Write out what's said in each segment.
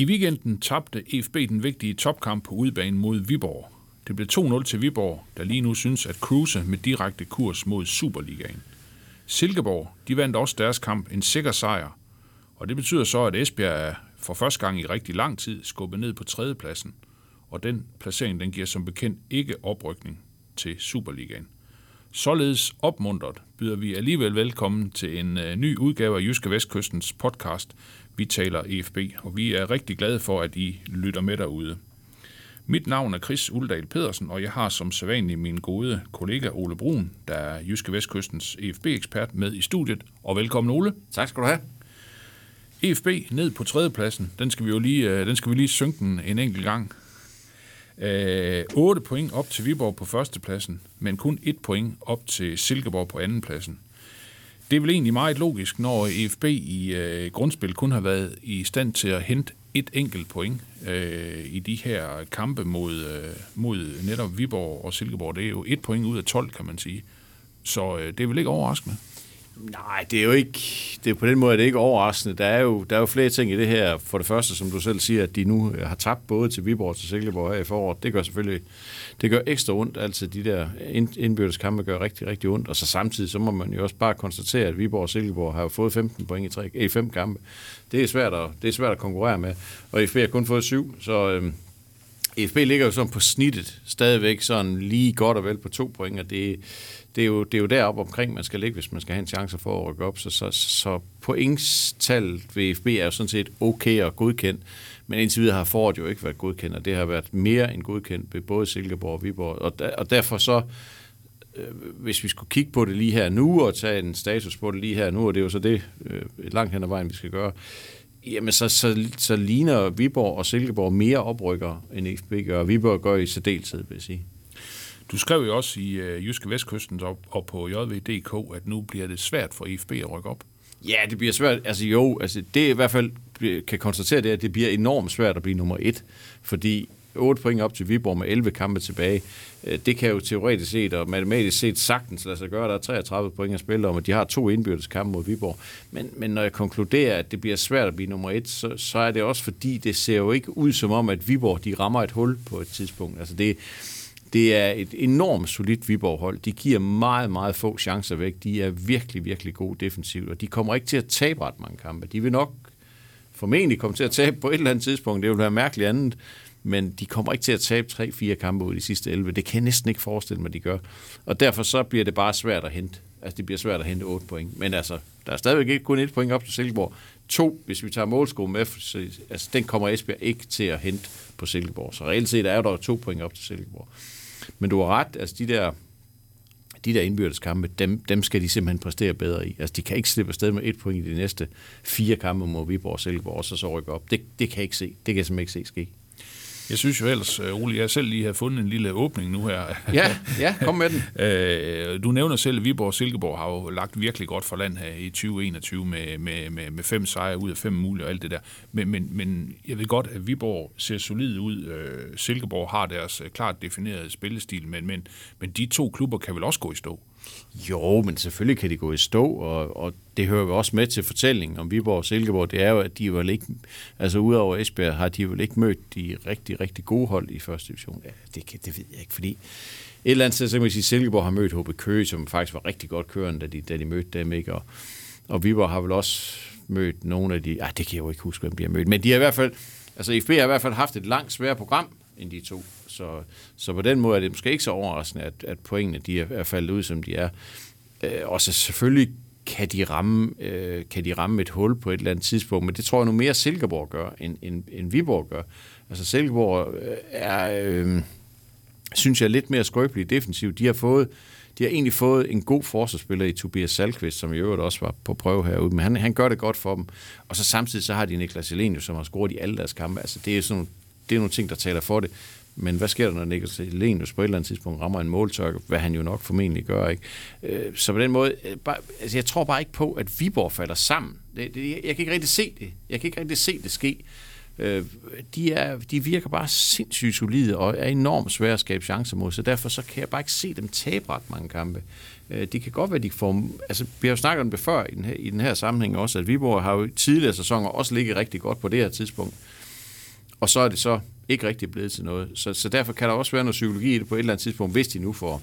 I weekenden tabte EFB den vigtige topkamp på udbanen mod Viborg. Det blev 2-0 til Viborg, der lige nu synes at cruise med direkte kurs mod Superligaen. Silkeborg, de vandt også deres kamp en sikker sejr, og det betyder så, at Esbjerg er for første gang i rigtig lang tid skubbet ned på tredjepladsen, og den placering den giver som bekendt ikke oprykning til Superligaen. Således opmuntret byder vi alligevel velkommen til en øh, ny udgave af Jyske Vestkystens podcast, vi taler EFB, og vi er rigtig glade for, at I lytter med derude. Mit navn er Chris Uldal Pedersen, og jeg har som sædvanlig min gode kollega Ole Brun, der er Jyske Vestkystens EFB-ekspert, med i studiet. Og velkommen Ole. Tak skal du have. EFB ned på tredjepladsen, den skal vi jo lige, øh, den skal vi lige synke den en enkelt gang. Øh, 8 point op til Viborg på førstepladsen, men kun 1 point op til Silkeborg på andenpladsen. Det er vel egentlig meget logisk, når EFB i øh, grundspil kun har været i stand til at hente et enkelt point øh, i de her kampe mod, øh, mod netop Viborg og Silkeborg. Det er jo et point ud af 12, kan man sige. Så øh, det er vel ikke overraskende. Nej, det er jo ikke, det er på den måde, er det ikke overraskende. Der er, jo, der er jo flere ting i det her. For det første, som du selv siger, at de nu øh, har tabt både til Viborg og til Silkeborg her i foråret. Det gør selvfølgelig det gør ekstra ondt. Altså de der indbyrdes kampe gør rigtig, rigtig ondt. Og så samtidig, så må man jo også bare konstatere, at Viborg og Silkeborg har jo fået 15 point i, tre, i fem kampe. Det er, svært at, det er svært at konkurrere med. Og FB har kun fået syv, så øhm, FB ligger jo sådan på snittet stadigvæk sådan lige godt og vel på to point, og det, det, er, jo, det er jo deroppe omkring, man skal ligge, hvis man skal have en chance for at rykke op. Så, så, så pointstallet ved FB er jo sådan set okay og godkendt, men indtil videre har Ford jo ikke været godkendt, og det har været mere end godkendt ved både Silkeborg og Viborg, og, der, og derfor så øh, hvis vi skulle kigge på det lige her nu, og tage en status på det lige her nu, og det er jo så det øh, langt hen ad vejen, vi skal gøre, jamen så, så, så ligner Viborg og Silkeborg mere oprykker, end FB gør. Viborg gør i særdeleshed, vil jeg sige. Du skrev jo også i øh, Jyske Vestkysten og, og på JVDK, at nu bliver det svært for IFB at rykke op. Ja, det bliver svært. Altså jo, altså, det i hvert fald kan konstatere, det er, at det bliver enormt svært at blive nummer et, fordi 8 point op til Viborg med 11 kampe tilbage. Øh, det kan jo teoretisk set og matematisk set sagtens lade sig gøre. Der er 33 point at spille om, og de har to indbyrdes kampe mod Viborg. Men, men når jeg konkluderer, at det bliver svært at blive nummer et, så, så er det også fordi, det ser jo ikke ud som om, at Viborg de rammer et hul på et tidspunkt. Altså det, det er et enormt solidt Viborg-hold. De giver meget, meget få chancer væk. De er virkelig, virkelig gode defensivt, og de kommer ikke til at tabe ret mange kampe. De vil nok formentlig komme til at tabe på et eller andet tidspunkt. Det vil være mærkeligt andet men de kommer ikke til at tabe 3-4 kampe ud de sidste 11. Det kan jeg næsten ikke forestille mig, de gør. Og derfor så bliver det bare svært at hente. Altså, det bliver svært at hente 8 point. Men altså, der er stadigvæk ikke kun et point op til Silkeborg. To, hvis vi tager målskolen med, så, altså, den kommer Esbjerg ikke til at hente på Silkeborg. Så reelt set er der to point op til Silkeborg. Men du har ret, altså de der de der indbyrdes kampe, dem, dem skal de simpelthen præstere bedre i. Altså, de kan ikke slippe afsted med et point i de næste fire kampe mod Viborg og Silkeborg, og så så rykke op. Det, det kan jeg ikke se. Det kan jeg simpelthen ikke se ske. Jeg synes jo ellers, øh, Ole, jeg selv lige har fundet en lille åbning nu her. Ja, ja kom med den. Øh, du nævner selv, at Viborg og Silkeborg har jo lagt virkelig godt for land her i 2021 med, med, med, med fem sejre ud af fem mulige og alt det der. Men, men, men jeg ved godt, at Viborg ser solid ud. Øh, Silkeborg har deres klart definerede spillestil, men, men, men de to klubber kan vel også gå i stå? Jo, men selvfølgelig kan de gå i stå, og, og det hører jo også med til fortællingen om Viborg og Silkeborg. Det er jo, at de vel ikke, altså udover Esbjerg, har de vel ikke mødt de rigtig, rigtig gode hold i første division. Ja, det, kan, det ved jeg ikke, fordi et eller andet sted, så kan man sige, at Silkeborg har mødt HB Køge, som faktisk var rigtig godt kørende, da de, da de mødte dem, ikke? Og, og Viborg har vel også mødt nogle af de, ej, det kan jeg jo ikke huske, hvem de har mødt, men de har i hvert fald, altså FB har i hvert fald haft et langt svært program, end de to. Så, så på den måde er det måske ikke så overraskende, at, at pointene de er, er faldet ud, som de er. Øh, og så selvfølgelig kan de, ramme, øh, kan de ramme et hul på et eller andet tidspunkt, men det tror jeg nu mere Silkeborg gør, end, end, end Viborg gør. Altså Silkeborg øh, er, øh, synes jeg, lidt mere skrøbelig defensivt. De har fået de har egentlig fået en god forsvarsspiller i Tobias Salkvist, som i øvrigt også var på prøve herude, men han, han gør det godt for dem. Og så samtidig så har de Niklas Elenius, som har scoret i alle deres kampe. Altså det er sådan det er nogle ting, der taler for det. Men hvad sker der, når Niklas Helenius på et eller andet tidspunkt rammer en måltørke, hvad han jo nok formentlig gør, ikke? Øh, så på den måde, øh, bare, altså jeg tror bare ikke på, at Viborg falder sammen. Det, det, jeg kan ikke rigtig se det. Jeg kan ikke rigtig se det ske. Øh, de, er, de virker bare sindssygt solide og er enormt svære at skabe chancer mod, så derfor så kan jeg bare ikke se dem tabe ret mange kampe. Øh, det kan godt være, de får... Altså, vi har jo snakket om det før i den, her, i den her sammenhæng også, at Viborg har jo i tidligere sæsoner også ligget rigtig godt på det her tidspunkt. Og så er det så ikke rigtig blevet til noget. Så, så derfor kan der også være noget psykologi i det på et eller andet tidspunkt, hvis de nu får,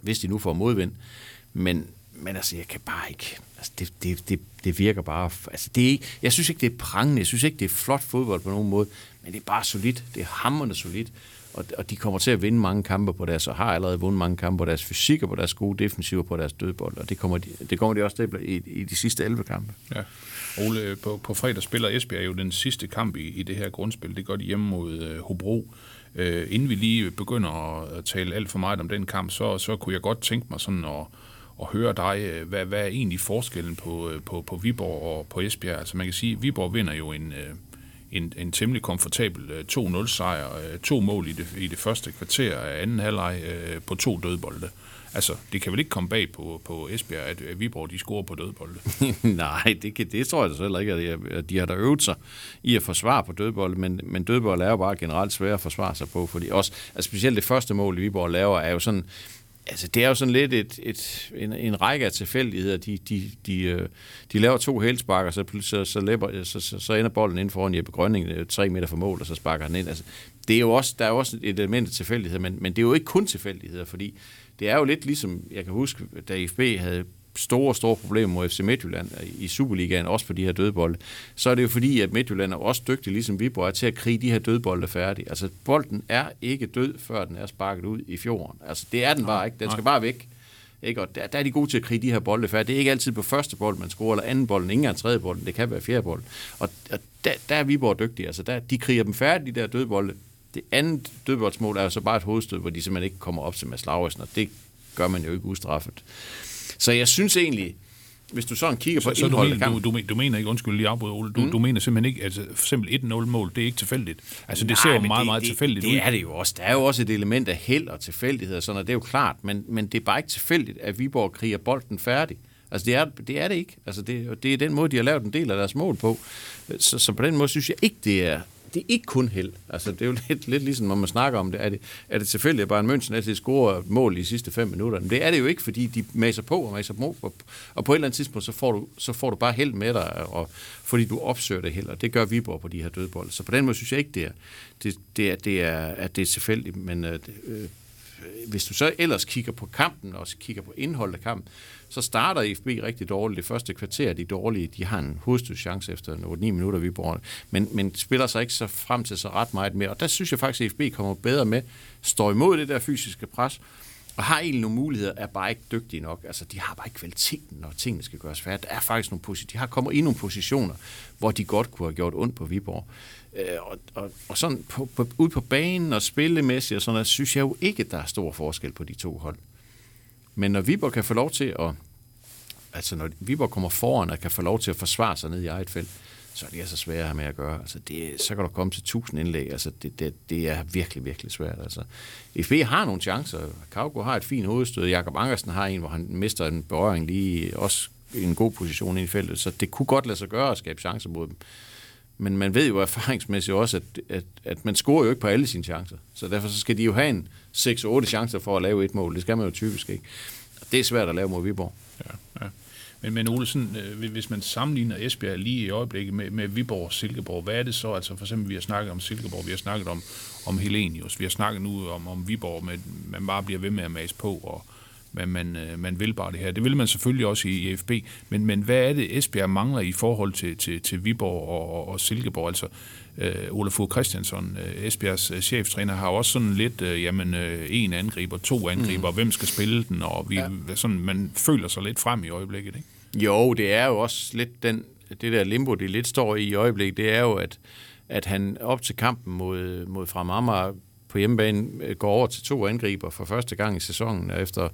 hvis de nu får modvind. Men, men altså, jeg kan bare ikke... Altså, det, det, det, det virker bare... Altså, det er ikke, jeg synes ikke, det er prangende. Jeg synes ikke, det er flot fodbold på nogen måde. Men det er bare solidt. Det er hammerende solidt. Og, og de kommer til at vinde mange kampe på deres, og har allerede vundet mange kampe på deres fysik og på deres gode defensiver på deres dødbold. Og det kommer de, det kommer de også til i, i de sidste 11 kampe. Ja. Ole, på, på fredag spiller Esbjerg jo den sidste kamp i, i det her grundspil. Det gør de hjemme mod øh, Hobro. Øh, inden vi lige begynder at tale alt for meget om den kamp, så, så kunne jeg godt tænke mig sådan at, at høre dig, hvad, hvad er egentlig forskellen på, øh, på, på Viborg og på Esbjerg? Altså man kan sige, at Viborg vinder jo en, øh, en, en temmelig komfortabel øh, 2-0 sejr, øh, to mål i det, i det første kvarter af anden halvleg øh, på to dødbolde. Altså, det kan vel ikke komme bag på, på Esbjerg, at, Viborg de scorer på dødbolde? Nej, det, kan, det tror jeg da heller ikke, at de har der øvet sig i at forsvare på dødbolde, men, men dødbolde er jo bare generelt svære at forsvare sig på, fordi også, altså specielt det første mål, Viborg laver, er jo sådan, Altså, det er jo sådan lidt et, et, en, en række af tilfældigheder. De, de, de, øh, de laver to helsparker, så, så, så, læber, øh, så, så, så ender bolden ind foran Jeppe Grønning øh, tre meter fra mål, og så sparker han ind. Altså, det er jo også, der er jo også et element af tilfældighed, men, men det er jo ikke kun tilfældigheder, fordi det er jo lidt ligesom, jeg kan huske, da FB havde store, store problemer mod FC Midtjylland i Superligaen, også på de her dødbolde, så er det jo fordi, at Midtjylland er også dygtig, ligesom Viborg er, til at krige de her dødbolde færdige. Altså, bolden er ikke død, før den er sparket ud i fjorden. Altså, det er den bare ikke. Den skal bare væk. Ikke? Og der, der, er de gode til at krige de her bolde færdige. Det er ikke altid på første bold, man scorer, eller anden bold, ikke engang tredje bold. Det kan være fjerde bold. Og, og der, der er Viborg dygtige. Altså, der, de kriger dem færdige, de der dødbolde. Det andet dødboldsmål er jo så bare et hovedstød, hvor de simpelthen ikke kommer op til Mads Lauritsen, og det gør man jo ikke ustraffet. Så jeg synes egentlig, hvis du sådan kigger på så, indholdet så du, du, du, du mener ikke, undskyld lige afbryde Ole, du, mm. du mener simpelthen ikke, altså for eksempel 1-0-mål, det er ikke tilfældigt. Altså det Nej, ser jo meget, det, meget det, tilfældigt det, ud. Det er det jo også. Der er jo også et element af held og tilfældighed, sådan, og det er jo klart, men, men det er bare ikke tilfældigt, at Viborg kriger bolden færdig. Altså det er det, er det ikke. Altså det, det er den måde, de har lavet en del af deres mål på. Så, så på den måde synes jeg ikke, det er, det er ikke kun held. Altså, det er jo lidt, lidt ligesom, når man snakker om det. Er det, er det selvfølgelig, at Bayern München altid scorer mål i de sidste fem minutter? Men det er det jo ikke, fordi de maser på og maser på. Og på et eller andet tidspunkt, så får du, så får du bare held med dig, og, fordi du opsøger det held, og det gør Viborg på de her dødbolde. Så på den måde synes jeg ikke, det er, det, det er, det er, at det er tilfældigt. Men øh, øh hvis du så ellers kigger på kampen, og kigger på indholdet af kampen, så starter FB rigtig dårligt. Det første kvarter, de dårlige, de har en hovedstødschance efter 8-9 minutter, vi bruger, men, men spiller sig ikke så frem til så ret meget mere. Og der synes jeg faktisk, at FB kommer bedre med, står imod det der fysiske pres, og har egentlig nogle muligheder, er bare ikke dygtige nok. Altså, de har bare ikke kvaliteten, når tingene skal gøres færdigt. Der er faktisk nogle positioner. De har kommet i nogle positioner, hvor de godt kunne have gjort ondt på Viborg. Øh, og, og, og sådan på, på, ud på banen og spillemæssigt og sådan noget, synes jeg jo ikke, at der er stor forskel på de to hold. Men når Viborg kan få lov til at, altså når Viborg kommer foran og kan få lov til at forsvare sig ned i eget felt, så er det altså svært at have med at gøre. Altså det, så kan du komme til tusind indlæg. Altså det, det, det er virkelig, virkelig svært. Altså, FB har nogle chancer. Kauko har et fint hovedstød. Jakob Angersen har en, hvor han mister en berøring lige også i en god position i feltet. Så det kunne godt lade sig gøre at skabe chancer mod dem. Men man ved jo erfaringsmæssigt også, at, at, at man scorer jo ikke på alle sine chancer. Så derfor så skal de jo have en 6-8 chancer for at lave et mål. Det skal man jo typisk ikke. Og det er svært at lave mod Viborg. Ja, ja. Men, men Olsen, øh, hvis man sammenligner Esbjerg lige i øjeblikket med, med Viborg og Silkeborg, hvad er det så? Altså for eksempel, vi har snakket om Silkeborg, vi har snakket om, om Helenius, vi har snakket nu om, om Viborg, men man bare bliver ved med at mase på, og man, man, øh, man vil bare det her. Det vil man selvfølgelig også i, i FB, men, men hvad er det, Esbjerg mangler i forhold til, til, til Viborg og, og, Silkeborg? Altså, øh, Olaf Fogh Christiansson, øh, Esbjergs øh, cheftræner, har også sådan lidt, øh, jamen, øh, en angriber, to angriber, mm. hvem skal spille den, og vi, ja. sådan, man føler sig lidt frem i øjeblikket, ikke? Jo, det er jo også lidt den, det der limbo, det lidt står i i øjeblikket, det er jo, at, at han op til kampen mod, mod Frem Amager på hjemmebane øh, går over til to angriber for første gang i sæsonen, og efter,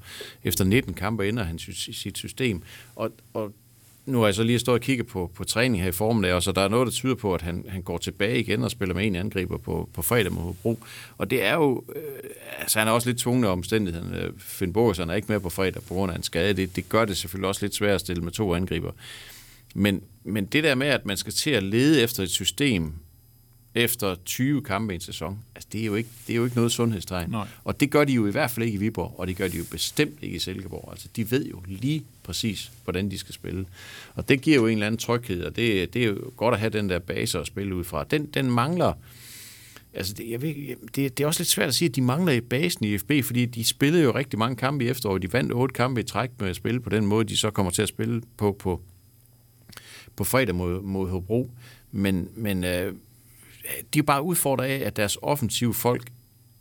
efter 19 kampe ender han sit system. Og, og nu har jeg så lige stået og kigget på, på træning her i formiddag, og så der er noget, der tyder på, at han, han går tilbage igen og spiller med en angriber på, på fredag mod Hobro. Og det er jo, øh, altså han er også lidt tvunget af omstændighederne. Finn Borgersen er ikke med på fredag på grund af en skade. Det, det gør det selvfølgelig også lidt svært at stille med to angriber. Men, men det der med, at man skal til at lede efter et system, efter 20 kampe i en sæson, altså det er jo ikke, det er jo ikke noget sundhedstegn. Nej. Og det gør de jo i hvert fald ikke i Viborg, og det gør de jo bestemt ikke i Silkeborg. Altså de ved jo lige præcis, hvordan de skal spille. Og det giver jo en eller anden tryghed, og det, det er jo godt at have den der base at spille ud fra. Den, den mangler, altså det, jeg ved, det, det er også lidt svært at sige, at de mangler i basen i FB, fordi de spillede jo rigtig mange kampe i efteråret. De vandt otte kampe i træk med at spille på den måde, de så kommer til at spille på på, på fredag mod, mod Hobro. Men, men øh, de er bare udfordret af, at deres offensive folk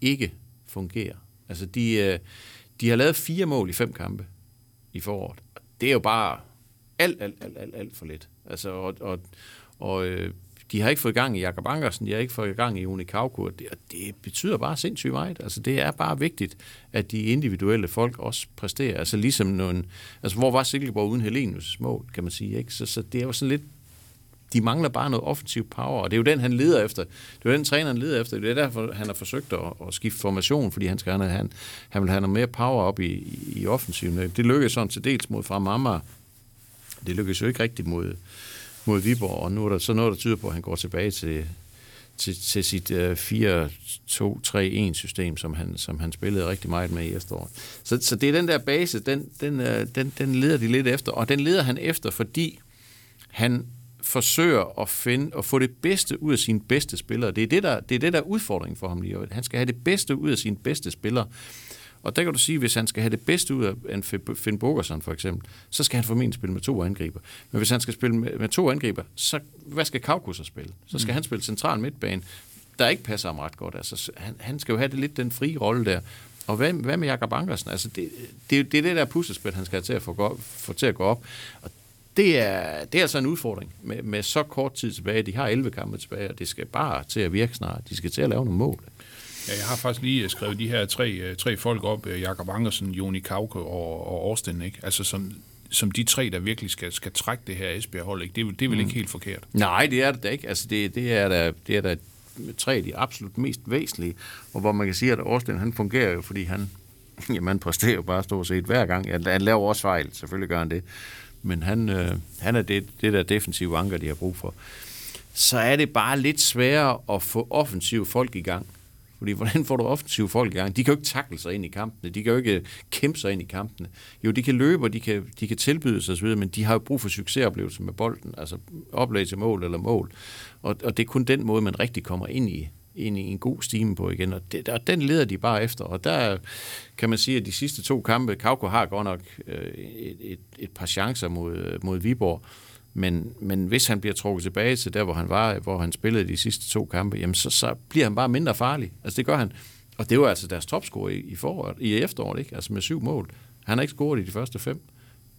ikke fungerer. Altså, de, øh, de har lavet fire mål i fem kampe i foråret. Det er jo bare alt, alt, alt, alt, alt for lidt. Altså, og, og, og øh, de har ikke fået gang i Jakob Ankersen, de har ikke fået gang i Uni Kauko, og det, og det betyder bare sindssygt meget. Altså, det er bare vigtigt, at de individuelle folk også præsterer. Altså, ligesom nogen, altså, hvor var Silkeborg uden Helenius mål, kan man sige, ikke? Så, så det er jo sådan lidt de mangler bare noget offensiv power, og det er jo den, han leder efter. Det er jo den, træneren leder efter. Det er derfor, han har forsøgt at, at skifte formation, fordi han, skal, han, han, han vil have noget mere power op i, i, i offensiven. Det lykkedes sådan til dels mod fra Amager. Det lykkedes jo ikke rigtigt mod, mod Viborg, og nu er der så noget, der tyder på, at han går tilbage til, til, til sit øh, uh, 4-2-3-1-system, som han, som han spillede rigtig meget med i efteråret. Så, så det er den der base, den, den, uh, den, den leder de lidt efter, og den leder han efter, fordi han forsøger at finde og få det bedste ud af sine bedste spillere. Det er det, der, det er det, der er udfordringen for ham lige. Han skal have det bedste ud af sine bedste spillere. Og der kan du sige, hvis han skal have det bedste ud af en Finn Bogerson for eksempel, så skal han formentlig spille med to angriber. Men hvis han skal spille med, med to angriber, så hvad skal Kauko så spille? Så skal mm. han spille central midtbane, der ikke passer ham ret godt. Altså, han, han skal jo have det lidt den frie rolle der. Og hvad, hvad med Jakob Ankersen? Altså, det, det, det er det der puslespil, han skal have til at få, gå, få til at gå op. Og det er, det er altså en udfordring med, med så kort tid tilbage. De har 11 kampe tilbage, og det skal bare til at virke snart. De skal til at lave nogle mål. Ja, jeg har faktisk lige skrevet de her tre, tre folk op, Jakob Angersen, Joni Kauke og, og Årsten, ikke? Altså som, som de tre, der virkelig skal, skal trække det her Esbjerg-hold, ikke? Det, er, det er vel mm. ikke helt forkert? Nej, det er det da ikke. Altså det, det er da, det er da tre af de absolut mest væsentlige, og hvor man kan sige, at Årsten, han fungerer jo, fordi han, jamen, han præsterer jo bare stort set hver gang. Han laver også fejl, selvfølgelig gør han det men han, øh, han er det, det der defensive anker, de har brug for. Så er det bare lidt sværere at få offensive folk i gang. Fordi hvordan får du offensive folk i gang? De kan jo ikke takle sig ind i kampene. De kan jo ikke øh, kæmpe sig ind i kampene. Jo, de kan løbe, og de kan, de kan tilbyde sig osv., men de har jo brug for succesoplevelser med bolden. Altså oplæg til mål eller mål. Og, og det er kun den måde, man rigtig kommer ind i, ind i en god stime på igen, og, det, og den leder de bare efter, og der kan man sige, at de sidste to kampe, Kauko har godt nok øh, et, et, et par chancer mod, mod Viborg, men, men hvis han bliver trukket tilbage til der, hvor han var, hvor han spillede de sidste to kampe, jamen så, så bliver han bare mindre farlig. Altså det gør han. Og det var altså deres topscore i, i, foråret, i efteråret, ikke? altså med syv mål. Han har ikke scoret i de første fem.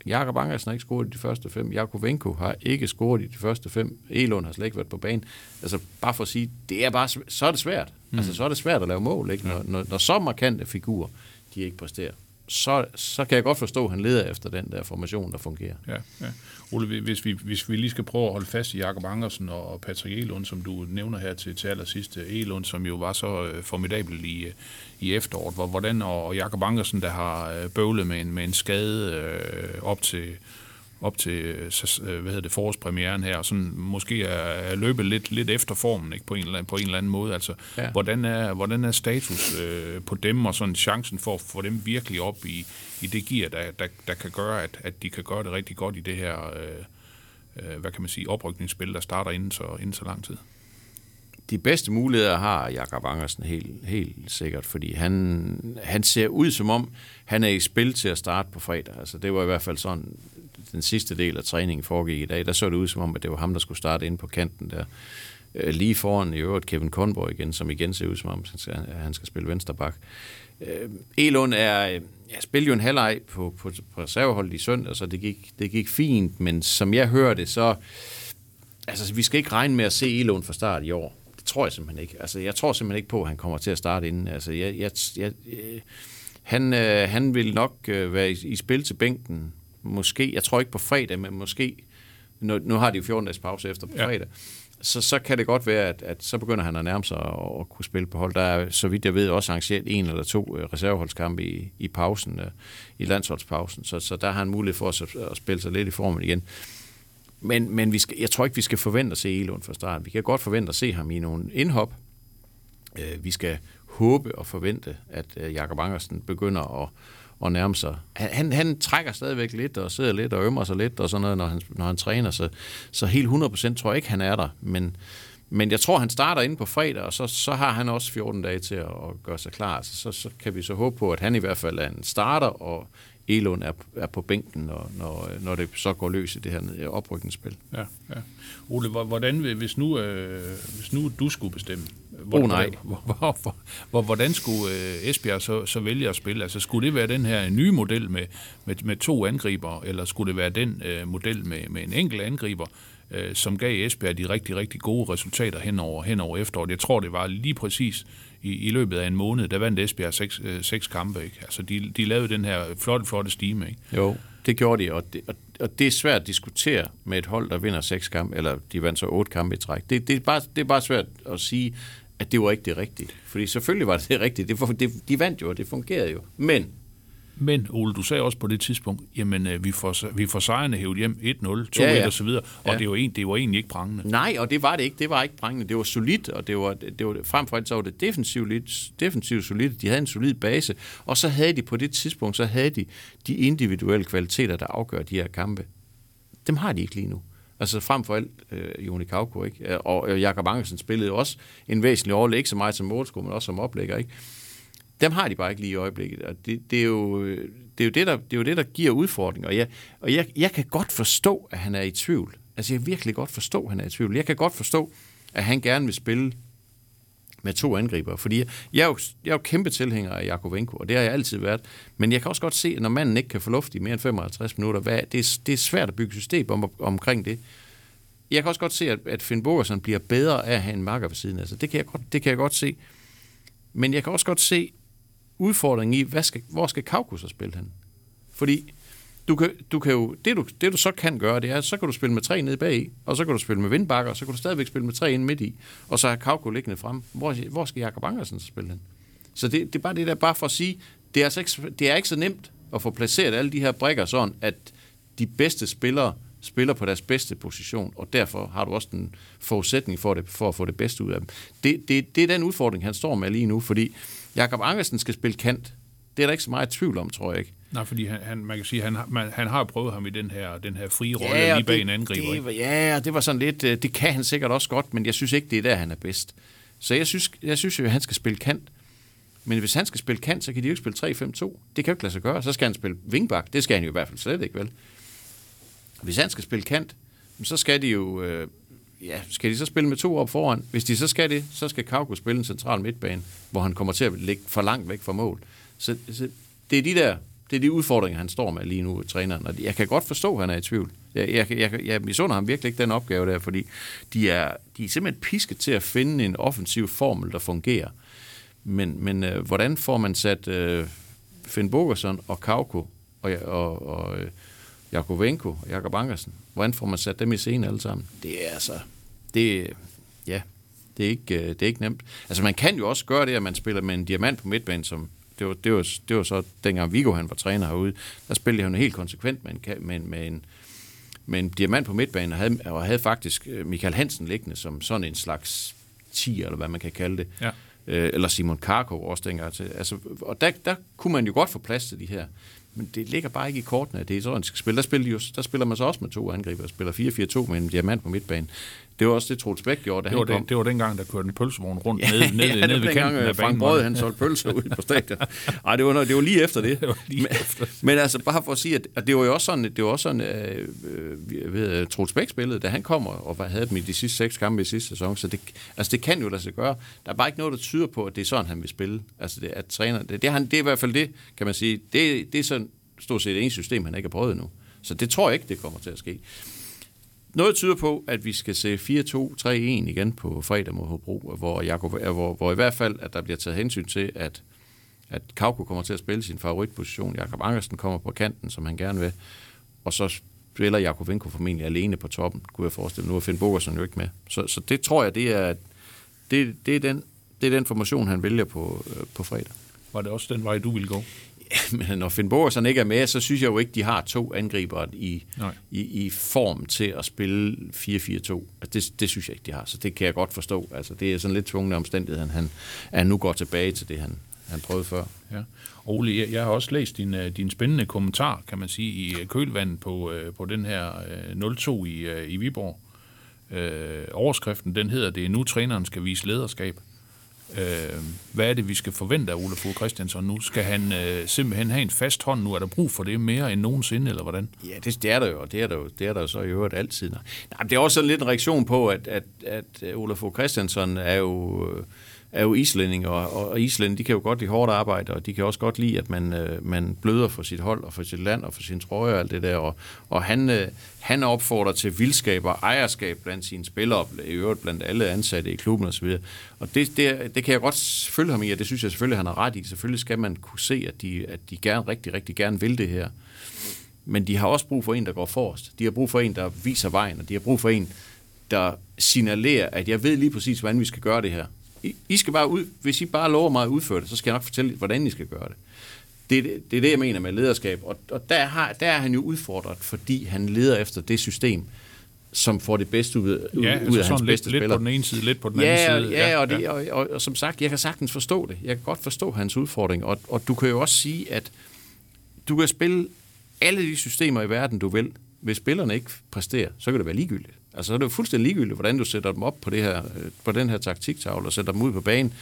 Jakob Angersen har ikke scoret i de første fem. Jakovenko har ikke scoret i de første fem. Elund har slet ikke været på banen. Altså bare for at sige, det er bare, så er det svært. Mm. Altså så er det svært at lave mål, ikke? Når, når, når så markante figurer, de ikke præsterer. Så, så kan jeg godt forstå, at han leder efter den der formation, der fungerer. Ja, ja. Ole, hvis vi, hvis vi lige skal prøve at holde fast i Jakob Angersen og Patrick Elund, som du nævner her til, til allersidst. Øh, Elund, som jo var så øh, formidabel i, øh, i efteråret. Hvordan, og Jakob Angersen, der har bøvlet med en, med en skade øh, op til op til øh, hvad hedder det, forårspremieren her, og sådan måske er, løbet lidt, lidt efter formen ikke, på, en eller, på en eller anden måde. Altså, ja. hvordan, er, hvordan er status øh, på dem, og sådan chancen for at få dem virkelig op i, i det gear, der, der, der kan gøre, at, at de kan gøre det rigtig godt i det her, øh, øh, hvad kan man sige, oprykningsspil, der starter inden så, inden så lang tid? de bedste muligheder har Jakob Angersen helt, helt sikkert, fordi han, han ser ud som om, han er i spil til at starte på fredag. Altså, det var i hvert fald sådan, den sidste del af træningen foregik i dag. Der så det ud som om, at det var ham, der skulle starte ind på kanten der. Øh, lige foran i øvrigt Kevin Conboy igen, som igen ser ud som om, at han skal spille vensterbak. bak. Øh, Elund er, ja, spillede jo en halvleg på, på, på reserveholdet i søndag, så det gik, det gik fint, men som jeg hører det, så altså, vi skal ikke regne med at se Elund fra start i år Det tror jeg simpelthen ikke. Altså, jeg tror simpelthen ikke på, at han kommer til at starte inden. Altså, jeg, jeg, jeg, øh, han, øh, han vil nok øh, være i, i spil til bænken. Måske, jeg tror ikke på fredag, men måske nu, nu har de jo 14 dages pause efter på Ja. fredag, så, så kan det godt være, at, at så begynder han at nærme sig at, at kunne spille på hold. Der er, så vidt jeg ved, også arrangeret en eller to øh, reserveholdskampe i, i pausen, øh, i landsholdspausen, så, så der har han mulighed for at, at spille sig lidt i formen igen. Men, men vi skal, jeg tror ikke, vi skal forvente at se Elund fra start. Vi kan godt forvente at se ham i nogle indhop. Øh, vi skal håbe og forvente, at Jakob Angersen begynder at, at nærme sig. Han, han, han trækker stadigvæk lidt og sidder lidt og ømmer sig lidt og sådan noget, når han, når han træner. Så, så helt 100% tror jeg ikke, han er der. Men, men jeg tror, han starter inde på fredag, og så, så har han også 14 dage til at, at gøre sig klar. Så, så, så kan vi så håbe på, at han i hvert fald er en starter, og Elund er, er på bænken, når, når, når det så går løs i det her oprykningsspil. Ja, ja. Ole, hvordan, hvis nu, øh, hvis nu du skulle bestemme, Oh, nej. Hvor, hvor, hvor, hvor, hvordan skulle øh, Esbjerg så, så vælge at spille? Altså, skulle det være den her nye model med, med, med to angriber, eller skulle det være den øh, model med, med en enkelt angriber, øh, som gav Esbjerg de rigtig, rigtig gode resultater hen over, hen over efteråret? Jeg tror, det var lige præcis i, i løbet af en måned, der vandt Esbjerg seks, øh, seks kampe. Ikke? Altså, de, de lavede den her flotte, flotte stime. Ikke? Jo, det gjorde de, og det, og, og det er svært at diskutere med et hold, der vinder seks kampe, eller de vandt så otte kampe i træk. Det, det, er bare, det er bare svært at sige, at det var ikke det rigtige. Fordi selvfølgelig var det det rigtige. Det, det, de vandt jo, og det fungerede jo. Men Men Ole, du sagde også på det tidspunkt, jamen øh, vi får, vi får sejrene hævet hjem 1-0, 2-1 Ja, ja. og så videre, og Ja. det, var en, det var egentlig ikke prangende. nej, og det var det ikke. Det var ikke brændende. Det var solidt, og det var, det var frem for alt så var det defensivt, defensivt solidt. De havde en solid base, og så havde de på det tidspunkt, så havde de de individuelle kvaliteter, der afgør de her kampe. Dem har de ikke lige nu. Altså frem for alt øh, Joni Kauko, ikke? Øh, og, og Jakob Angersen spillede jo også en væsentlig rolle, ikke så meget som målscore, men også som oplægger, ikke? Dem har de bare ikke lige i øjeblikket, og det, det, er, jo, det, er, jo det, der, det er jo det, der giver udfordringer. Og, jeg, og jeg, jeg kan godt forstå, at han er i tvivl. Altså jeg kan virkelig godt forstå, at han er i tvivl. Jeg kan godt forstå, at han gerne vil spille med to angriber. Fordi jeg, jeg, er, jo, jeg er jo kæmpe tilhænger af Jakovenko, og det har jeg altid været. Men jeg kan også godt se, at når manden ikke kan få luft i mere end 55 minutter, hvad, det, er, det er svært at bygge system om, omkring det. Jeg kan også godt se, at, at Finn Bogersen bliver bedre af at have en marker ved siden af sig. Det kan, jeg godt, det kan jeg godt se. Men jeg kan også godt se udfordringen i, hvad skal, hvor skal Kaukus så spille han? Fordi du kan, du kan jo, det, du, det du så kan gøre, det er, så kan du spille med tre nede bag, og så kan du spille med vindbakker, og så kan du stadigvæk spille med tre inde midt i, og så har Kauko liggende frem. Hvor, hvor skal Jakob Angersen så spille den? Så det, det er bare det der, bare for at sige, det er, altså ikke, det er ikke så nemt at få placeret alle de her brikker sådan, at de bedste spillere spiller på deres bedste position, og derfor har du også en forudsætning for, det, for at få det bedste ud af dem. Det, det, det er den udfordring, han står med lige nu, fordi Jakob Angersen skal spille kant. Det er der ikke så meget tvivl om, tror jeg ikke. Nej, fordi han, han, man kan sige, han, har- man, han har prøvet ham i den her, den her frie rolle og lige bag det, en angriber. Det, ikke? ja, det var sådan lidt, øh, det kan han sikkert også godt, men jeg synes ikke, det er der, han er bedst. Så jeg synes, jeg synes jo, at han skal spille kant. Men hvis han skal spille kant, så kan de jo ikke spille 3-5-2. Det kan jo ikke lade sig gøre. Så skal han spille vingbak. Det skal han jo i hvert fald slet ikke, vel? Hvis han skal spille kant, så skal de jo... Øh, ja, skal de så spille med to op foran? Hvis de så skal det, så skal Kauko spille en central midtbane, hvor han kommer til at ligge for langt væk fra mål. Så, så det er de der det er de udfordringer, han står med lige nu, træneren. Og jeg kan godt forstå, at han er i tvivl. Jeg, jeg, jeg, jeg misunder ham virkelig ikke den opgave der, fordi de er, de er simpelthen pisket til at finde en offensiv formel, der fungerer. Men, men øh, hvordan får man sat øh, Finn Bogerson og Kauko og, og, og øh, Jakovenko og Jakob Ankersen, hvordan får man sat dem i scenen alle sammen? Det er altså, det, ja, det er, ikke, øh, det er ikke nemt. Altså man kan jo også gøre det, at man spiller med en diamant på midtbanen, som det var, det var, det var så dengang Viggo han var træner herude, der spillede han helt konsekvent med en, med, med en, med en diamant på midtbanen, og havde, og havde faktisk øh, Michael Hansen liggende som sådan en slags 10, eller hvad man kan kalde det. Ja. Øh, eller Simon Karkov også dengang. Til. Altså, og der, der kunne man jo godt få plads til de her. Men det ligger bare ikke i kortene, at det er sådan, skal spille. Der spiller, de jo, der spiller man så også med to angriber, og spiller 4-4-2 med en diamant på midtbanen. Det var også det, Troels Bæk gjorde, da Det var, han kom. den, det var dengang, der kørte en pølsevogn rundt Ja, nede, nede, ja, det var ved kanten øh, af Frank banen. Brød, han solgte pølser ud på stadion. Ej, det var, det var lige efter det. Det var lige men, efter. men altså, bare for at sige, at, at det var jo også sådan, det var også sådan øh, øh, ved, øh, Troels Bæk spillede, da han kom og og havde dem i de sidste seks kampe i sidste sæson. Så det, altså, det kan jo lade sig gøre. Der er bare ikke noget, der tyder på, at det er sådan, han vil spille. Altså, det, at træner, det, det, er han, det er i hvert fald det, kan man sige. Det, det er sådan stort set det eneste system, han ikke har prøvet endnu. Så det tror jeg ikke, det kommer til at ske. Noget tyder på, at vi skal se 4-2-3-1 igen på fredag mod Hobro, hvor, Jakob, hvor, hvor i hvert fald, at der bliver taget hensyn til, at, at Kauko kommer til at spille sin favoritposition, Jakob Angersen kommer på kanten, som han gerne vil, og så spiller Jakob Vinko formentlig alene på toppen, kunne jeg forestille mig. Nu er Finn Bogersen jo ikke med. Så, så det tror jeg, det er, det, det er, den, det er den formation, han vælger på, øh, på fredag. Var det også den vej, du ville gå? Men når Finn Bogerson ikke er med, så synes jeg jo ikke, de har to angriber i, Nej. i, i form til at spille 4-4-2. Altså det, det synes jeg ikke, de har. Så det kan jeg godt forstå. Altså det er sådan lidt tvungne omstændighed, han, han nu går tilbage til det, han, han prøvede før. Ja. Ole, jeg, jeg har også læst din, øh, din spændende kommentar, kan man sige, i øh, kølvandet på, øh, på den her øh, 0-2 i, i Viborg. Øh, overskriften, den hedder, det er nu træneren skal vise lederskab. Øh, hvad er det, vi skal forvente af Ole Fogh Christiansen nu? Skal han øh, simpelthen have en fast hånd nu? Er der brug for det mere end nogensinde, eller hvordan? Ja, det, det er der jo, og det er der jo, det er der jo så i øvrigt altid. Nej, men det er også sådan lidt en reaktion på, at, at, at øh, Ole Fogh Christiansen er jo, øh, er jo islænding, og, og islænding, de kan jo godt lide hårdt arbejde, og de kan også godt lide, at man, øh, man bløder for sit hold, og for sit land, og for sin trøje og alt det der, og, og han, øh, han opfordrer til vildskab og ejerskab blandt sine spillere, i øvrigt blandt alle ansatte i klubben osv. Og det, det, det kan jeg godt følge ham i, og det synes jeg selvfølgelig, han har ret i. Selvfølgelig skal man kunne se, at de, at de gerne, rigtig, rigtig gerne vil det her. Men de har også brug for en, der går forrest. De har brug for en, der viser vejen, og de har brug for en, der signalerer, at jeg ved lige præcis, hvordan vi skal gøre det her. I, I skal bare ud, hvis I bare lover mig at udføre det, så skal jeg nok fortælle, hvordan I skal gøre det. Det, er det, det er det, jeg mener med lederskab. Og, og der, har, der er han jo udfordret, fordi han leder efter det system, som får det bedste ud, ud, Ja, ud altså af hans sådan lidt, bedste lidt spillere. på den ene side, lidt på den Ja, anden side. ja, og, det, og, og, og som sagt, jeg kan sagtens forstå det. Jeg kan godt forstå hans udfordring. Og, og du kan jo også sige, at du kan spille alle de systemer i verden, du vil. Hvis spillerne ikke præsterer, så kan det være ligegyldigt. Altså, så er det jo fuldstændig ligegyldigt, hvordan du sætter dem op på, det her, øh, på den her taktiktavle og sætter dem ud på banen,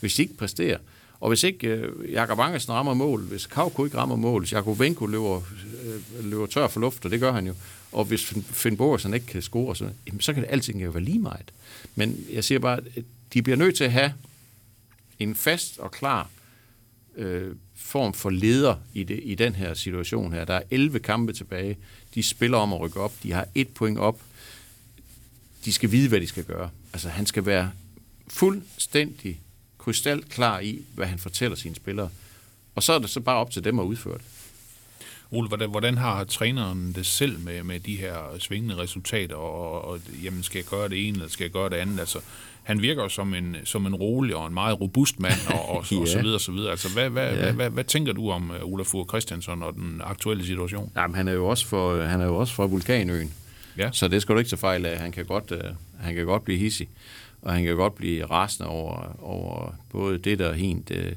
hvis de ikke præsterer. Og hvis ikke øh, Jakob Angersen rammer mål, hvis Kavko ikke rammer mål, hvis Jakob Venko løber, øh, løber tør for luft, og det gør han jo, og hvis Finn- Borgersen ikke kan score, så, jamen, så kan det alting jo være lige meget. Men jeg siger bare, at de bliver nødt til at have en fast og klar øh, form for leder i, det, i den her situation her. Der er 11 kampe tilbage. De spiller om at rykke op. De har et point op. De skal vide, hvad de skal gøre. Altså, han skal være fuldstændig krystalklar i, hvad han fortæller sine spillere. Og så er det så bare op til dem at udføre det. Ole, hvordan, hvordan har træneren det selv med, med de her svingende resultater, og, og jamen, skal jeg gøre det ene, eller skal jeg gøre det andet? Altså, han virker som en, som en rolig og en meget robust mand, og, og, ja. og så videre, og så videre. Altså, hvad, hvad, Ja. ja. hvad, hvad, hvad tænker du om uh, Olaf Fogh Christiansen og den aktuelle situation? Jamen, han er jo også for, han er jo også fra Vulkanøen. Ja. Så det skal du ikke tage fejl af. Han kan godt, øh, han kan godt blive hissig, og han kan godt blive rasende over, over både det der hent. Øh,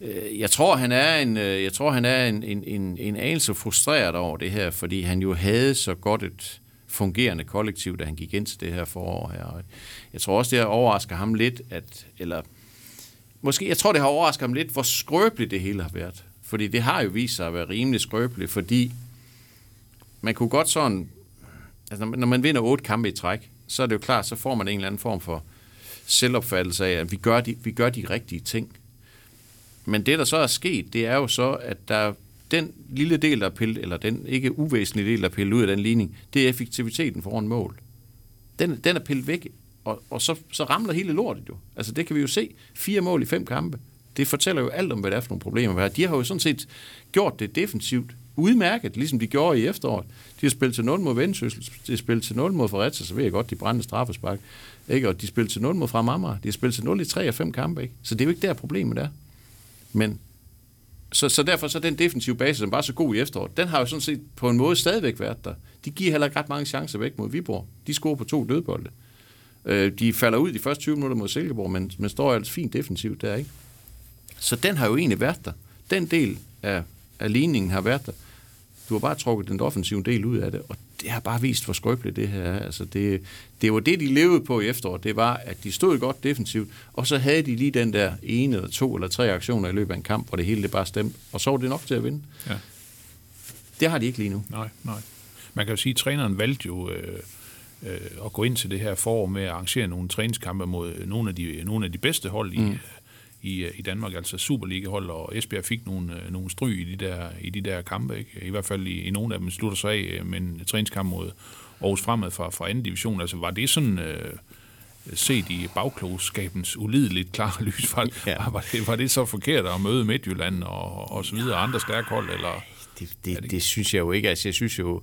øh, jeg tror, han er en, øh, jeg tror, han er en, en, en, en anelse frustreret over det her, fordi han jo havde så godt et fungerende kollektiv, da han gik ind til det her forår her. Jeg tror også, det har overrasket ham lidt, at, eller måske, jeg tror, det har overrasket ham lidt, hvor skrøbeligt det hele har været. Fordi det har jo vist sig at være rimelig skrøbeligt, fordi man kunne godt sådan, altså når man- når man vinder otte kampe i træk, så er det jo klart, så får man en eller anden form for selvopfattelse af, at vi gør de, vi gør de rigtige ting. Men det, der så er sket, det er jo så, at der den lille del, der er pillet, eller den ikke uvæsentlige del, der er pillet ud af den ligning, det er effektiviteten foran mål. Den, den er pillet væk, og, og så, så ramler hele lortet jo. Altså det kan vi jo se. Fire mål i fem kampe. Det fortæller jo alt om, hvad det er for nogle problemer. vi har. De har jo sådan set gjort det defensivt udmærket, ligesom de gjorde i efteråret. De har spillet til 0 mod Vendsyssel, de har spillet til 0 mod Fredericia, så ved jeg godt, de brændte straffespark. Ikke? Og de spillede til 0 mod Frem Amager. De har spillet til 0 i 3 af 5 kampe. Ikke? Så det er jo ikke der, problemet er. Men så, så derfor så den defensive base, som var så god i efteråret, den har jo sådan set på en måde stadigvæk været der. De giver heller ikke ret mange chancer væk mod Viborg. De scorer på to dødbolde. Øh, de falder ud de første 20 minutter mod Silkeborg, men, men står altså fint defensivt der, ikke? Så den har jo egentlig været der. Den del af, af ligningen har været der. Du har bare trukket den offensive del ud af det, og det har bare vist, hvor skrøbeligt det her er. Altså det, det var det, de levede på i efteråret. Det var, at de stod godt defensivt, og så havde de lige den der ene eller to eller tre aktioner i løbet af en kamp, hvor det hele det bare stemte, og så var det nok til at vinde. Ja. Det har de ikke lige nu. Nej, nej. Man kan jo sige, at træneren valgte jo øh, øh, at gå ind til det her forår med at arrangere nogle træningskampe mod nogle af de, nogle af de bedste hold i, mm. I, i Danmark, altså Superliga-hold, og Esbjerg fik nogle, øh, nogle stryg i de der, i de der kampe. Ikke? I hvert fald i, i nogle af dem slutter sig af øh, med en træningskamp mod Aarhus Fremad fra, fra anden division. Altså var det sådan... Øh, set i bagklogskabens ulideligt klare lys, var, Ja. ja. var, det, var det så forkert at møde Midtjylland og, og så videre, andre stærke hold, eller... Det, det, det, det synes jeg jo ikke. Altså, jeg synes jo,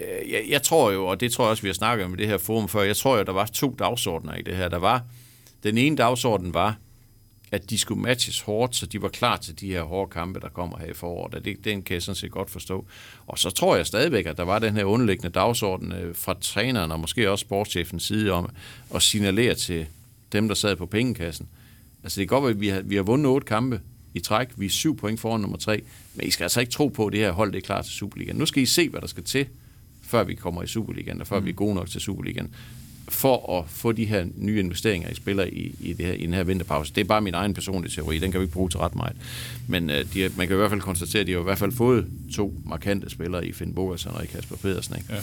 øh, jeg, jeg tror jo, og det tror jeg også, vi har snakket om i det her forum før, jeg tror jo, der var to dagsordner i det her. Der var, den ene dagsorden var, at de skulle matches hårdt, så de var klar til de her hårde kampe, der kommer her i foråret. Og det, den kan jeg sådan set godt forstå. Og så tror jeg stadigvæk, at der var den her underliggende dagsorden øh, fra træneren og måske også sportschefens side om at signalere til dem, der sad på pengekassen. Altså det er godt at vi har, vi har vundet otte kampe i træk. Vi er syv point foran nummer tre. Men I skal altså ikke tro på, at det her hold det er klar til Superligaen. Nu skal I se, hvad der skal til, før vi kommer i Superligaen, og før mm. vi er gode nok til Superligaen for at få de her nye investeringer i spillere i, i, det her, i den her vinterpause. Det er bare min egen personlige teori, den kan vi ikke bruge til ret meget. Men uh, de, man kan i hvert fald konstatere, at de har i hvert fald fået to markante spillere i Finn Bogersen og i Kasper Pedersen. Ikke? Ja.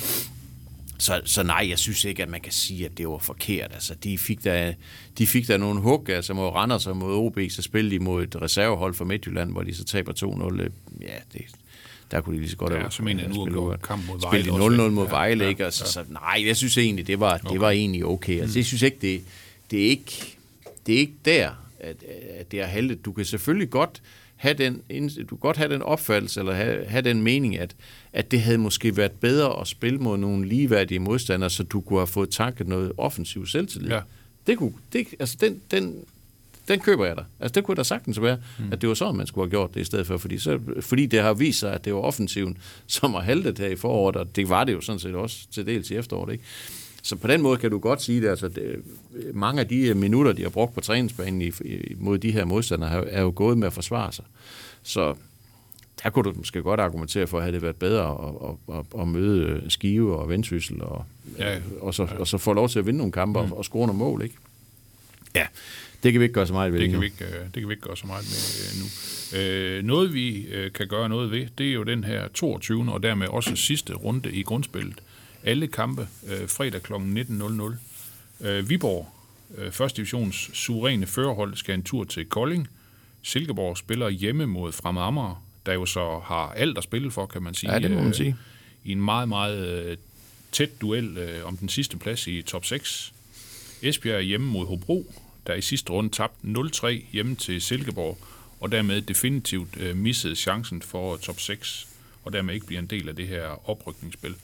Så, så nej, jeg synes ikke, at man kan sige, at det var forkert. Altså, de fik da, de fik da nogle hug, altså mod Randers og mod OB, så spillede de mod et reservehold fra Midtjylland, hvor de så taber 2-0. Ja, det, der kunne de lige så godt Ja, have som en af spillet- kamp mod Vejle Spille også, 0-0 ikke? mod Ja, Vejle, ja, ikke? Og så, ja. så, nej, jeg synes egentlig, det var, det var egentlig okay. Altså, jeg synes ikke, det, det, er ikke, det er ikke der, at, at det er haltet. Du kan selvfølgelig godt have den, du kan godt have den opfattelse, eller have, have den mening, at, at det havde måske været bedre at spille mod nogle ligeværdige modstandere, så du kunne have fået tanket noget offensiv selvtillid. Ja. Det kunne, det, altså den, den, den køber jeg da. Altså det kunne da sagtens være, mm. at det var sådan, man skulle have gjort det i stedet for, fordi, så, fordi det har vist sig, at det var offensiven, som har haltet her i foråret, og det var det jo sådan set også til dels i efteråret, ikke? Så på den måde kan du godt sige det, altså det, mange af de minutter, de har brugt på træningsbanen i, i, mod de her modstandere, er, er jo gået med at forsvare sig. Så der kunne du måske godt argumentere for, at havde det været bedre at, at, at, at møde Skive og Vendsyssel, og, Ja, ja. og, så, og så få lov til at vinde nogle kampe mm. og, og score nogle mål, ikke? Ja, det kan vi ikke gøre så meget ved Det kan, nu. vi ikke, øh, det kan vi ikke gøre så meget med øh, nu. Øh, noget vi øh, kan gøre noget ved, det er jo den her 22. og dermed også sidste runde i grundspillet. Alle kampe øh, fredag kl. 19.00. Øh, Viborg, øh, første divisions suveræne førerhold, skal en tur til Kolding. Silkeborg spiller hjemme mod Fremad Amager, der jo så har alt at spille for, kan man sige. Ja, det må man øh, sige. I en meget, meget øh, tæt duel øh, om den sidste plads i top 6. Esbjerg er hjemme mod Hobro, der i sidste runde tabte 0-3 hjemme til Silkeborg, og dermed definitivt øh, missede chancen for top 6, og dermed ikke bliver en del af det her oprykningsspil.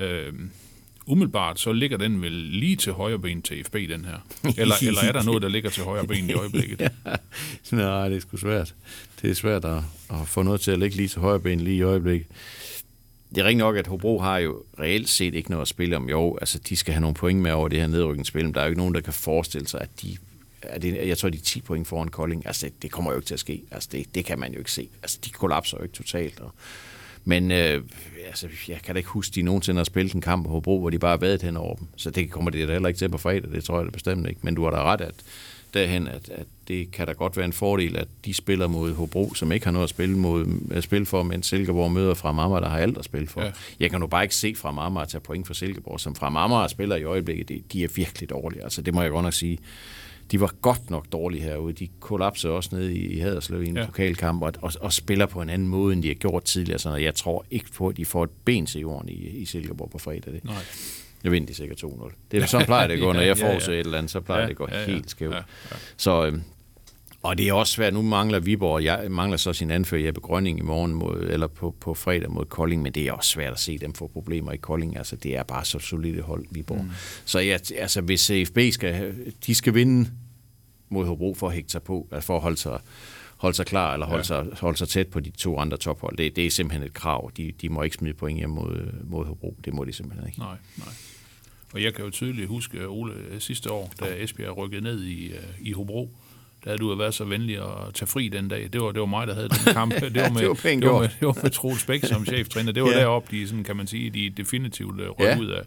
Øh, umiddelbart så ligger den vel lige til højre ben til FB, den her. Eller, eller er der noget, der ligger til højre ben i øjeblikket? ja. Nej, det er sgu svært. Det er svært at, at få noget til at ligge lige til højre ben lige i øjeblikket. Det er rigtig nok, at Hobro har jo reelt set ikke noget at spille om. Jo, altså de skal have nogle point med over det her nedrykningsspil, men der er jo ikke nogen, der kan forestille sig, at de er det, jeg tror, de er 10 point foran Kolding. Altså, det, det kommer jo ikke til at ske. Altså, det, det kan man jo ikke se. Altså, de kollapser jo ikke totalt. Og, men øh, altså, jeg kan da ikke huske, at de nogensinde har spillet en kamp på Hobro, hvor de bare har været hen over dem. Så det kommer det da heller ikke til på fredag. Det tror jeg da bestemt ikke. Men du har da ret, at derhen, at, at det kan da godt være en fordel, at de spiller mod Hobro, som ikke har noget at spille, mod, at spille for, men Silkeborg møder fra Amager, der har alt at spille for. Ja. Jeg kan nu bare ikke se fra Amager tage point for Silkeborg, som fra Amager spiller i øjeblikket, de, de er virkelig dårlige. Altså, det må jeg godt nok sige. De var godt nok dårlige herude. De kollapsede også ned i, i Haderslev i en ja. pokalkamp, og, og, og spiller på en anden måde, end de har gjort tidligere. Så jeg tror ikke på, at de får et ben til jorden i, i Silkeborg på fredag. Det. Nej. Jeg vinder de sikkert 2-0. Det er sådan plejer det at gå, når Ja, jeg ja, ja. forudser et eller andet, så plejer Ja, det at gå ja, ja. helt skævt. Ja, ja. Så, øhm, og det er også svært. Nu mangler Viborg, jeg mangler så sin anfører Jeppe Grønning i morgen, mod, eller på, på fredag mod Kolding, men det er også svært at se dem få problemer i Kolding. Altså, det er bare så solidt hold, Viborg. Mm. Så ja, altså, hvis CFB skal, de skal vinde mod Hobro for at hægte sig på, altså for at holde sig, holde sig klar, eller holde, Ja. ja. sig, holde sig tæt på de to andre tophold. Det, det er simpelthen et krav. De, de må ikke smide point hjem mod, mod Hobro. Det må de simpelthen ikke. Nej, nej. Og jeg kan jo tydeligt huske, Ole, sidste år, da Esbjerg rykkede ned i, øh, i Hobro, der havde du været så venlig at tage fri den dag. Det var, det var mig, der havde den kamp. Det var med, Det var det var med, det var med Troels Bæk som cheftræner. Det var Ja. deroppe, de, sådan, kan man sige, de definitivt øh, røg Ja. ud af,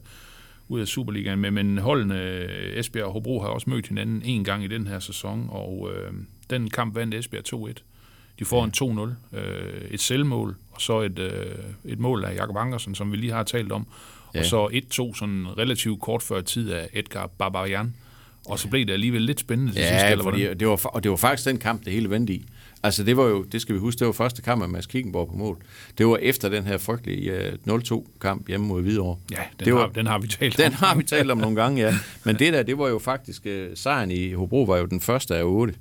ud af Superligaen. Men, men holdene Esbjerg og Hobro har også mødt hinanden en gang i den her sæson, og øh, den kamp vandt Esbjerg 2-1. De får en 2-0, øh, et selvmål, og så et, øh, et mål af Jakob Ankersen, som vi lige har talt om. Ja. Og så 1-2 sådan relativt kort før tid af Edgar Barbarian. Og så blev det alligevel lidt spændende til sidst. Ja, eller hvordan? fordi det var, og det var faktisk den kamp, det hele vendte i. Altså det var jo, det skal vi huske, det var første kamp af Mads Kickenborg på mål. Det var efter den her frygtelige uh, 0-2-kamp hjemme mod Hvidovre. Ja, den, det var, har, den har vi talt den om. har vi talt om nogle gange, ja. Men det der, det var jo faktisk, uh, sejren i Hobro var jo den første af otte.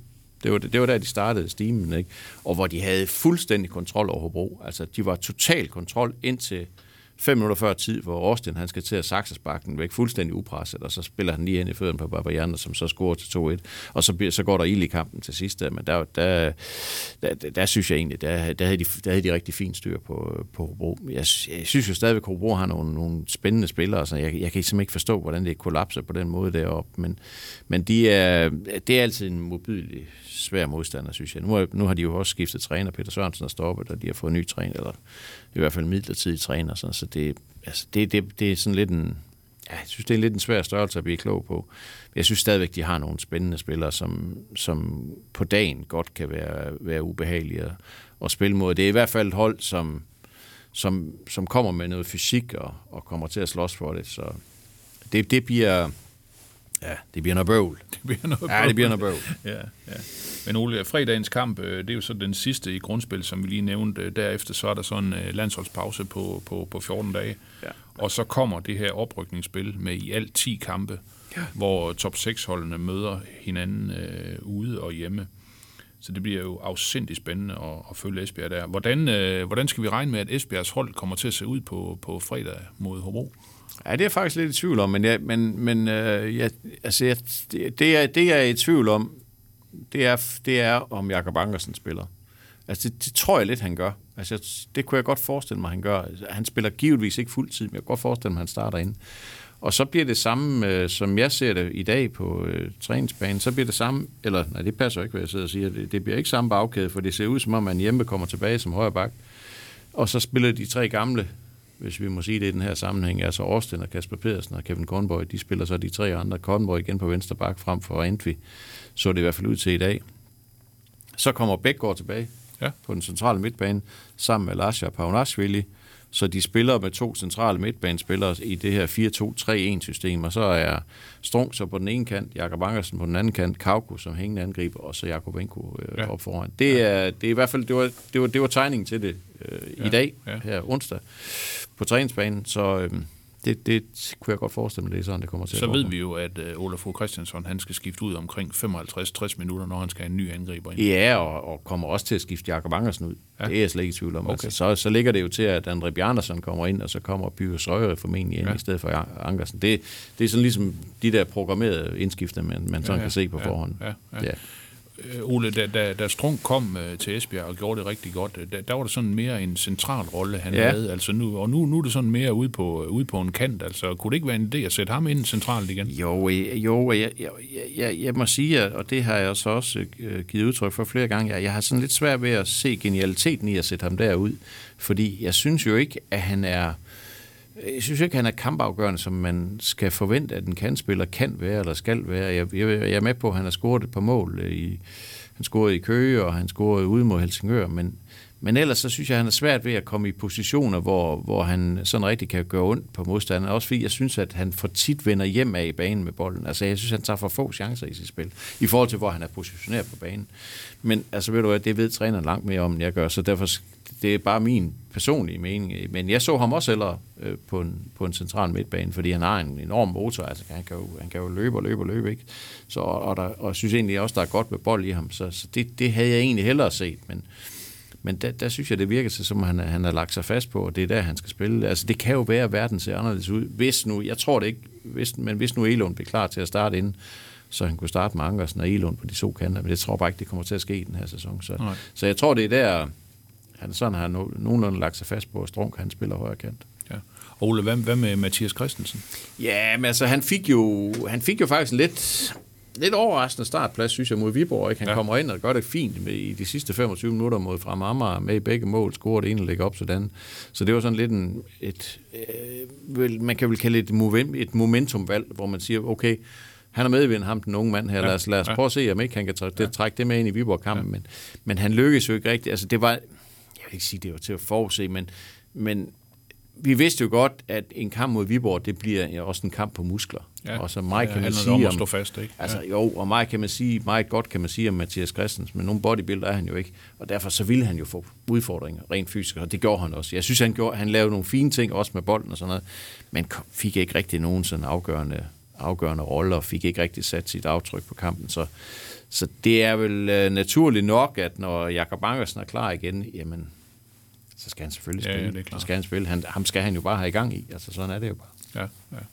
Det var, det var der, de startede stimen, ikke? Og hvor de havde fuldstændig kontrol over Hobro. Altså, de var total kontrol indtil fem minutter før tid, hvor Austin han skal til at sakse sparken væk fuldstændig upresset, og så spiller han lige ind i fødderne på Barbarian, som så scorer til 2-1, og så, bliver, så går der ild i kampen til sidst, men der, der, der, der, der synes jeg egentlig, der, der, havde de, der havde de rigtig fint styr på, på Hobro. Jeg, jeg synes jo stadigvæk, at Hobro har nogle, nogle spændende spillere, så jeg, jeg kan simpelthen ikke forstå, hvordan det kollapser på den måde deroppe, men, men de er, det er altid en modbydelig svær modstander, synes jeg. Nu, er, nu har de jo også skiftet træner, Peter Sørensen er stoppet, og de har fået en ny træner, eller i hvert fald midlertidig træner, sådan, så det, altså, det, det, det er sådan lidt en, ja, jeg synes, det er lidt en svær størrelse at blive klog på. Jeg synes stadigvæk, de har nogle spændende spillere, som, som på dagen godt kan være, være ubehagelige at, at spille mod. Det er i hvert fald et hold, som, som, som kommer med noget fysik og, og kommer til at slås for det. Så det, det bliver... Ja, det bliver noget bøvl. Det bliver noget Ja, det bliver noget bøvl. Ja, ja. Men Ole, fredagens kamp, øh, det er jo så den sidste i grundspil, som vi lige nævnte. Derefter så er der sådan en øh, landsholdspause på, på, på 14 dage. Ja. Og så kommer det her oprykningsspil med i alt 10 kampe, ja. hvor top 6-holdene møder hinanden øh, ude og hjemme. Så det bliver jo afsindig spændende at, at følge Esbjerg der. Hvordan, øh, hvordan skal vi regne med, at Esbjergs hold kommer til at se ud på, på fredag mod Hobro? Ja, det er jeg faktisk lidt i tvivl om, men, jeg, men, men øh, jeg, altså, jeg, det, det, er, det, jeg er i tvivl om, det er, det er om Jakob Ankersen spiller. Altså, det, det tror jeg lidt, han gør. Altså, det kunne jeg godt forestille mig, han gør. Altså, han spiller givetvis ikke fuld tid, men jeg kan godt forestille mig, han starter ind. Og så bliver det samme, øh, som jeg ser det i dag på øh, træningsbanen, så bliver det samme, eller nej, det passer ikke, hvad jeg sidder og siger, det, det bliver ikke samme bagkæde, for det ser ud som om, man hjemme kommer tilbage som højre bak. Og så spiller de tre gamle, hvis vi må sige det i den her sammenhæng, altså Austin og Kasper Pedersen og Kevin Kornborg, de spiller så de tre andre. Kornborg igen på venstre bak frem for Entvi, så det i hvert fald ud til i dag. Så kommer Bækgaard tilbage Ja. på den centrale midtbane, sammen med Lasha Paunashvili, så de spiller med to centrale midtbanespillere i det her 4-2-3-1-system, og så er Strunk så på den ene kant, Jakob Ankersen på den anden kant, Kauko som hængende angriber, og så Jakob Enko øh, Ja. op foran. Det er, det er i hvert fald, det var, det var, det var tegningen til det øh, ja. I dag, ja. her onsdag, på træningsbanen, så øh, det, det kunne jeg godt forestille mig, det er sådan, det kommer til Så at ved gå. vi jo, at uh, Olaf Fogh Christiansson han skal skifte ud omkring 55-60 minutter, når han skal have en ny angriber ind. Ja, og, og kommer også til at skifte Jakob Angersen ud. Ja. Det er jeg slet ikke i tvivl om. Okay. Altså, så, så ligger det jo til, at André Bjarnason kommer ind, og så kommer Byrus Røgere formentlig ind Ja. i stedet for An- Ankersen. Det, det er sådan ligesom de der programmerede indskifter, man, man sådan Ja, ja, kan se på ja, forhånd. ja, ja. ja. Øh, Ole, da, da, da Strunk kom uh, til Esbjerg og gjorde det rigtig godt, øh, der, der var det sådan mere en central rolle, han Ja. havde. Altså nu, og nu, nu er det sådan mere ude på, ude på en kant. Altså, kunne det ikke være en idé at sætte ham ind centralt igen? Jo, øh, jo jeg, jeg, jeg, jeg må sige, at- og det har jeg så også øh, givet udtryk for flere gange, jeg, jeg har sådan lidt svært ved at se genialiteten i at sætte ham derud, fordi jeg synes jo ikke, at han er jeg synes ikke, han er kampafgørende, som man skal forvente, at en kandspiller kan være eller skal være. Jeg, jeg, jeg er med på, at han har scoret et par mål. I, han scorede i Køge, og han scorede ude mod Helsingør, men, men ellers så synes jeg, at han er svært ved at komme i positioner, hvor, hvor han sådan rigtig kan gøre ondt på modstanderen. Også fordi jeg synes, at han for tit vender hjem af i banen med bolden. Altså jeg synes, han tager for få chancer i sit spil, i forhold til, hvor han er positioneret på banen. Men altså ved du hvad, det ved træneren langt mere om, end jeg gør, så derfor det er bare min personlige mening. Men jeg så ham også hellere øh, på, en, på en central midtbane, fordi han har en enorm motor. Altså, han, kan jo, han kan jo løbe og løbe og løbe. Ikke? Så, og, der, og jeg synes egentlig også, der er godt med bold i ham. Så, så det, det havde jeg egentlig hellere set. Men, men der, der synes jeg, det virker sig, som han, han har lagt sig fast på, og det er der, han skal spille. Altså, det kan jo være, at verden ser anderledes ud. Hvis nu, jeg tror det ikke, hvis, men hvis nu Elund bliver klar til at starte inden, så han kunne starte med Ankersen og Elund på de to kanter. Men det tror jeg bare ikke, det kommer til at ske i den her sæson. Så, Nej. så jeg tror, det er der, han sådan har no, nogenlunde lagt sig fast på, at Strunk han spiller højre kant. Ja. Og Ole, hvad, hvad med Mathias Christensen? Ja, men altså, han fik jo, han fik jo faktisk en lidt, lidt overraskende startplads, synes jeg, mod Viborg. Ikke? Han Ja. ja. kommer ind og gør det fint med, i de sidste 25 minutter mod Frem Amager, med i begge mål, scorer det ene og lægger op sådan. Så det var sådan lidt en, et, øh, vel, man kan vel kalde et, et momentumvalg, hvor man siger, okay, han er medvind ham, den unge mand her. Lad os, lad os Ja. prøve at se, om ikke han kan trække, det, trække det med ind i Viborg-kampen. Men, men han lykkedes jo ikke rigtigt. Altså, det var, vil ikke sige, det var til at forudse, men, men vi vidste jo godt, at en kamp mod Viborg, det bliver også en kamp på muskler. Ja. Og så meget Ja, kan man sige om at stå fast, ikke? Altså Ja. jo, og meget kan man sige, meget godt kan man sige om Mathias Christensen, men nogle bodybuilder er han jo ikke. Og derfor så ville han jo få udfordringer rent fysisk, og det gjorde han også. Jeg synes, han, gjorde, han lavede nogle fine ting, også med bolden og sådan noget, men fik ikke rigtig nogen sådan afgørende, afgørende rolle, og fik ikke rigtig sat sit aftryk på kampen. Så, så det er vel øh, naturligt nok, at når Jakob Angersen er klar igen, jamen, så skal han selvfølgelig Ja, ja, spille. det er klart. så skal han spille. Han, ham skal han jo bare have i gang i. Altså, sådan er det jo bare. Ja, ja.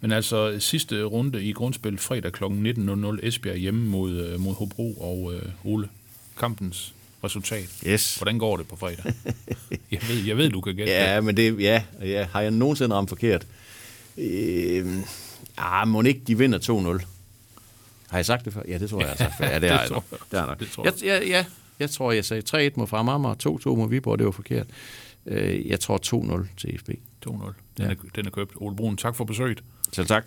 Men altså, sidste runde i grundspil fredag kl. 19.00 Esbjerg hjemme mod, øh, mod Hobro og øh, Ole. Kampens resultat. Yes. Hvordan går det på fredag? jeg, ved, jeg ved, du kan gætte det. Ja, men det, ja, ja, har jeg nogensinde ramt forkert? Øh, ah, må ikke de vinder 2-0? Har jeg sagt det før? Ja, det tror jeg, jeg har sagt før. Ja, det, Det tror jeg. Det har jeg. Det tror jeg. jeg. Ja, ja, jeg tror, jeg sagde 3-1 mod Fremammer, 2-2 mod Viborg, det var forkert. Øh, jeg tror 2-0 til FB. 2-0. Den, Ja. er, den er købt. Ole Brun, tak for besøget. Selv tak.